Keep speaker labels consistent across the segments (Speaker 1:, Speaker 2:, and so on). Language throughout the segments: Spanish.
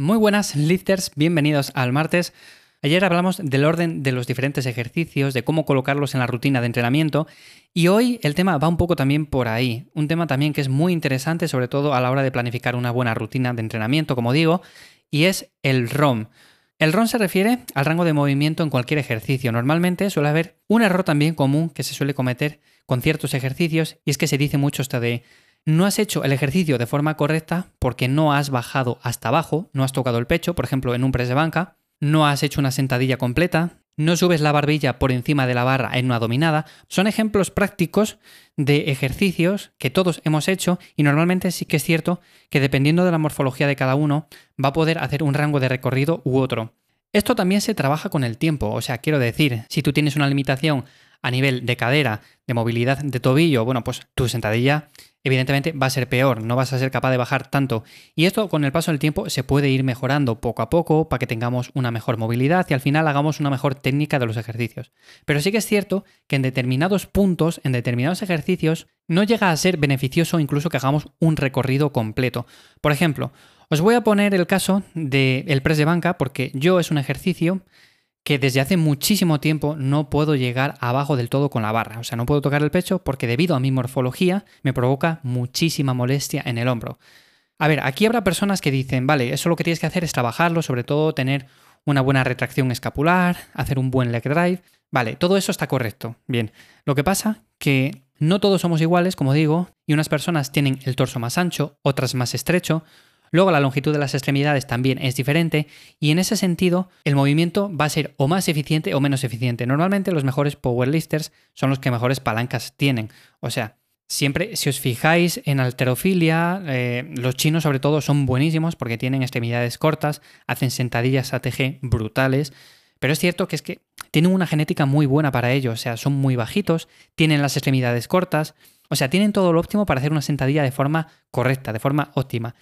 Speaker 1: Muy buenas lifters, bienvenidos al martes. Ayer hablamos del orden de los diferentes ejercicios, de cómo colocarlos en la rutina de entrenamiento y hoy el tema va un poco también por ahí. Un tema también que es muy interesante, sobre todo a la hora de planificar una buena rutina de entrenamiento, como digo, y es el ROM. El ROM se refiere al rango de movimiento en cualquier ejercicio. Normalmente suele haber un error también común que se suele cometer con ciertos ejercicios y es que se dice mucho esto de no has hecho el ejercicio de forma correcta porque no has bajado hasta abajo, no has tocado el pecho, por ejemplo, en un press de banca, no has hecho una sentadilla completa, no subes la barbilla por encima de la barra en una dominada. Son ejemplos prácticos de ejercicios que todos hemos hecho y normalmente sí que es cierto que dependiendo de la morfología de cada uno va a poder hacer un rango de recorrido u otro. Esto también se trabaja con el tiempo, o sea, quiero decir, si tú tienes una limitación a nivel de cadera, de movilidad de tobillo, bueno, pues tu sentadilla evidentemente va a ser peor, no vas a ser capaz de bajar tanto. Y esto con el paso del tiempo se puede ir mejorando poco a poco para que tengamos una mejor movilidad y al final hagamos una mejor técnica de los ejercicios. Pero sí que es cierto que en determinados puntos, en determinados ejercicios, no llega a ser beneficioso incluso que hagamos un recorrido completo. Por ejemplo, os voy a poner el caso del press de banca porque yo es un ejercicio que desde hace muchísimo tiempo no puedo llegar abajo del todo con la barra. O sea, no puedo tocar el pecho porque debido a mi morfología me provoca muchísima molestia en el hombro. A ver, aquí habrá personas que dicen, vale, eso lo que tienes que hacer es trabajarlo, sobre todo tener una buena retracción escapular, hacer un buen leg drive. Vale, todo eso está correcto. Bien, lo que pasa que no todos somos iguales, como digo, y unas personas tienen el torso más ancho, otras más estrecho, Luego la longitud de las extremidades también es diferente y en ese sentido el movimiento va a ser o más eficiente o menos eficiente. Normalmente los mejores powerlifters son los que mejores palancas tienen. O sea, siempre si os fijáis en alterofilia, eh, los chinos sobre todo son buenísimos porque tienen extremidades cortas, hacen sentadillas ATG brutales. Pero es cierto que es que tienen una genética muy buena para ello, o sea, son muy bajitos, tienen las extremidades cortas, o sea, tienen todo lo óptimo para hacer una sentadilla de forma correcta, de forma óptima.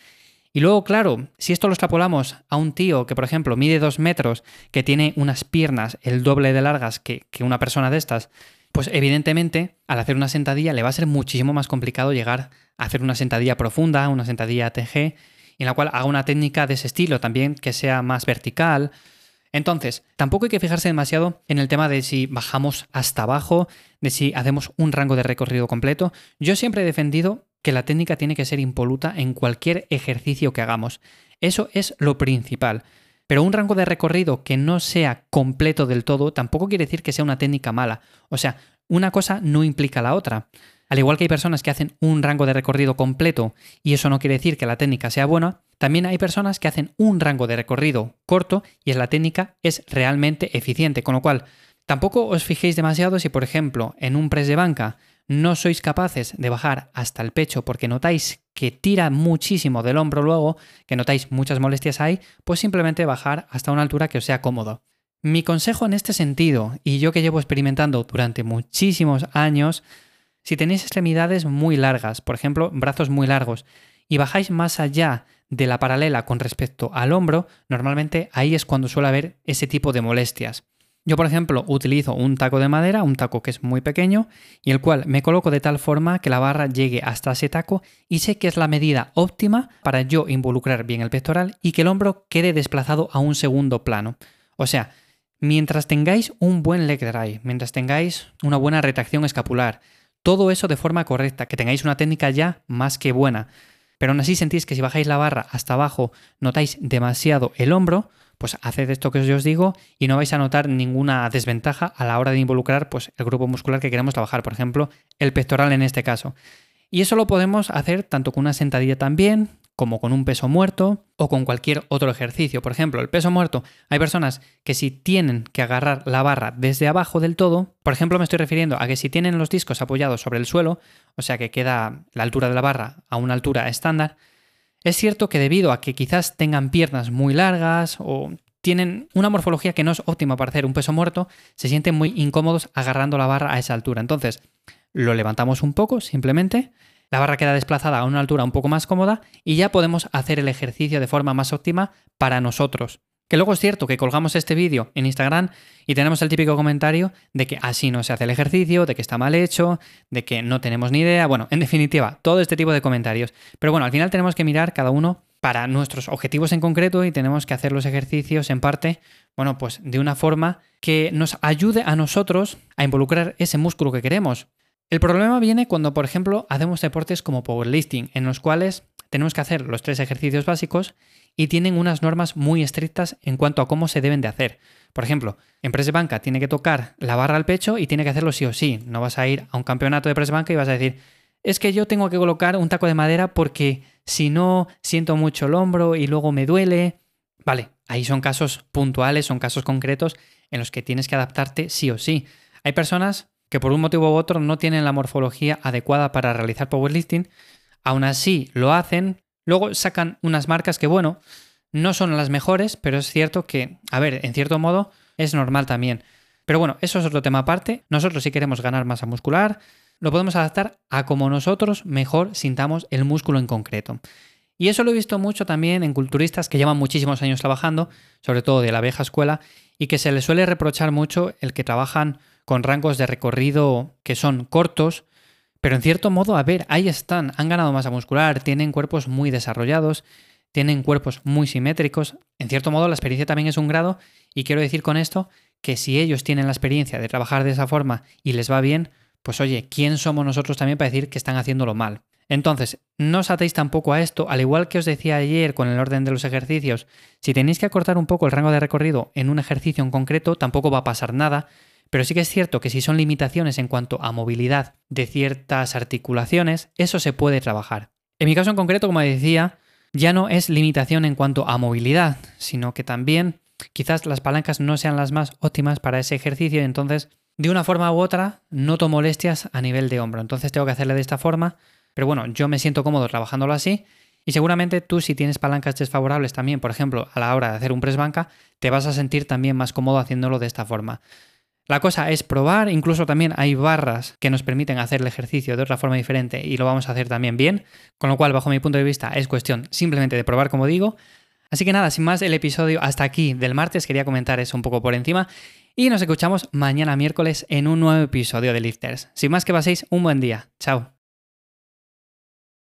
Speaker 1: Y luego, claro, si esto lo extrapolamos a un tío que, por ejemplo, mide dos metros, que tiene unas piernas el doble de largas que, una persona de estas, pues evidentemente al hacer una sentadilla le va a ser muchísimo más complicado llegar a hacer una sentadilla profunda, una sentadilla ATG, en la cual haga una técnica de ese estilo también, que sea más vertical. Entonces, tampoco hay que fijarse demasiado en el tema de si bajamos hasta abajo, de si hacemos un rango de recorrido completo. Yo siempre he defendido que la técnica tiene que ser impoluta en cualquier ejercicio que hagamos. Eso es lo principal. Pero un rango de recorrido que no sea completo del todo tampoco quiere decir que sea una técnica mala. O sea, una cosa no implica la otra. Al igual que hay personas que hacen un rango de recorrido completo y eso no quiere decir que la técnica sea buena, también hay personas que hacen un rango de recorrido corto y la técnica es realmente eficiente. Con lo cual, tampoco os fijéis demasiado si, por ejemplo, en un press de banca no sois capaces de bajar hasta el pecho porque notáis que tira muchísimo del hombro luego, que notáis muchas molestias ahí, pues simplemente bajar hasta una altura que os sea cómodo. Mi consejo en este sentido, y yo que llevo experimentando durante muchísimos años, si tenéis extremidades muy largas, por ejemplo, brazos muy largos, y bajáis más allá de la paralela con respecto al hombro, normalmente ahí es cuando suele haber ese tipo de molestias. Yo, por ejemplo, utilizo un taco de madera, un taco que es muy pequeño, y el cual me coloco de tal forma que la barra llegue hasta ese taco y sé que es la medida óptima para yo involucrar bien el pectoral y que el hombro quede desplazado a un segundo plano. O sea, mientras tengáis un buen leg drive, mientras tengáis una buena retracción escapular, todo eso de forma correcta, que tengáis una técnica ya más que buena, pero aún así sentís que si bajáis la barra hasta abajo notáis demasiado el hombro, pues haced esto que os digo y no vais a notar ninguna desventaja a la hora de involucrar pues, el grupo muscular que queremos trabajar, por ejemplo, el pectoral en este caso. Y eso lo podemos hacer tanto con una sentadilla también, como con un peso muerto o con cualquier otro ejercicio. Por ejemplo, el peso muerto, hay personas que si tienen que agarrar la barra desde abajo del todo, por ejemplo me estoy refiriendo a que si tienen los discos apoyados sobre el suelo, o sea que queda la altura de la barra a una altura estándar, es cierto que debido a que quizás tengan piernas muy largas o tienen una morfología que no es óptima para hacer un peso muerto, se sienten muy incómodos agarrando la barra a esa altura. Entonces, lo levantamos un poco simplemente, la barra queda desplazada a una altura un poco más cómoda y ya podemos hacer el ejercicio de forma más óptima para nosotros. Que luego es cierto que colgamos este vídeo en Instagram y tenemos el típico comentario de que así no se hace el ejercicio, de que está mal hecho, de que no tenemos ni idea, bueno, en definitiva, todo este tipo de comentarios. Pero bueno, al final tenemos que mirar cada uno para nuestros objetivos en concreto y tenemos que hacer los ejercicios en parte, bueno, pues de una forma que nos ayude a nosotros a involucrar ese músculo que queremos. El problema viene cuando, por ejemplo, hacemos deportes como powerlifting, en los cuales tenemos que hacer los tres ejercicios básicos y tienen unas normas muy estrictas en cuanto a cómo se deben de hacer. Por ejemplo, en press banca tiene que tocar la barra al pecho y tiene que hacerlo sí o sí. No vas a ir a un campeonato de press banca y vas a decir, es que yo tengo que colocar un taco de madera porque si no siento mucho el hombro y luego me duele. Vale, ahí son casos puntuales, son casos concretos en los que tienes que adaptarte sí o sí. Hay personas que por un motivo u otro no tienen la morfología adecuada para realizar powerlifting, aún así lo hacen, luego sacan unas marcas que, bueno, no son las mejores, pero es cierto que, a ver, en cierto modo es normal también. Pero bueno, eso es otro tema aparte. Nosotros si queremos ganar masa muscular, lo podemos adaptar a como nosotros mejor sintamos el músculo en concreto. Y eso lo he visto mucho también en culturistas que llevan muchísimos años trabajando, sobre todo de la vieja escuela, y que se les suele reprochar mucho el que trabajan con rangos de recorrido que son cortos, pero en cierto modo, a ver, ahí están, han ganado masa muscular, tienen cuerpos muy desarrollados, tienen cuerpos muy simétricos, en cierto modo la experiencia también es un grado y quiero decir con esto que si ellos tienen la experiencia de trabajar de esa forma y les va bien, pues oye, ¿quién somos nosotros también para decir que están haciéndolo mal? Entonces, no os atéis tampoco a esto, al igual que os decía ayer con el orden de los ejercicios, si tenéis que acortar un poco el rango de recorrido en un ejercicio en concreto, tampoco va a pasar nada, pero sí que es cierto que si son limitaciones en cuanto a movilidad de ciertas articulaciones, eso se puede trabajar. En mi caso en concreto, como decía, ya no es limitación en cuanto a movilidad, sino que también quizás las palancas no sean las más óptimas para ese ejercicio y entonces de una forma u otra noto molestias a nivel de hombro. Entonces tengo que hacerle de esta forma, pero bueno, yo me siento cómodo trabajándolo así y seguramente tú si tienes palancas desfavorables también, por ejemplo, a la hora de hacer un press banca, te vas a sentir también más cómodo haciéndolo de esta forma. La cosa es probar, incluso también hay barras que nos permiten hacer el ejercicio de otra forma diferente y lo vamos a hacer también bien, con lo cual bajo mi punto de vista es cuestión simplemente de probar como digo. Así que nada, sin más el episodio hasta aquí del martes, quería comentar eso un poco por encima y nos escuchamos mañana miércoles en un nuevo episodio de Lifters. Sin más que paséis un buen día. Chao.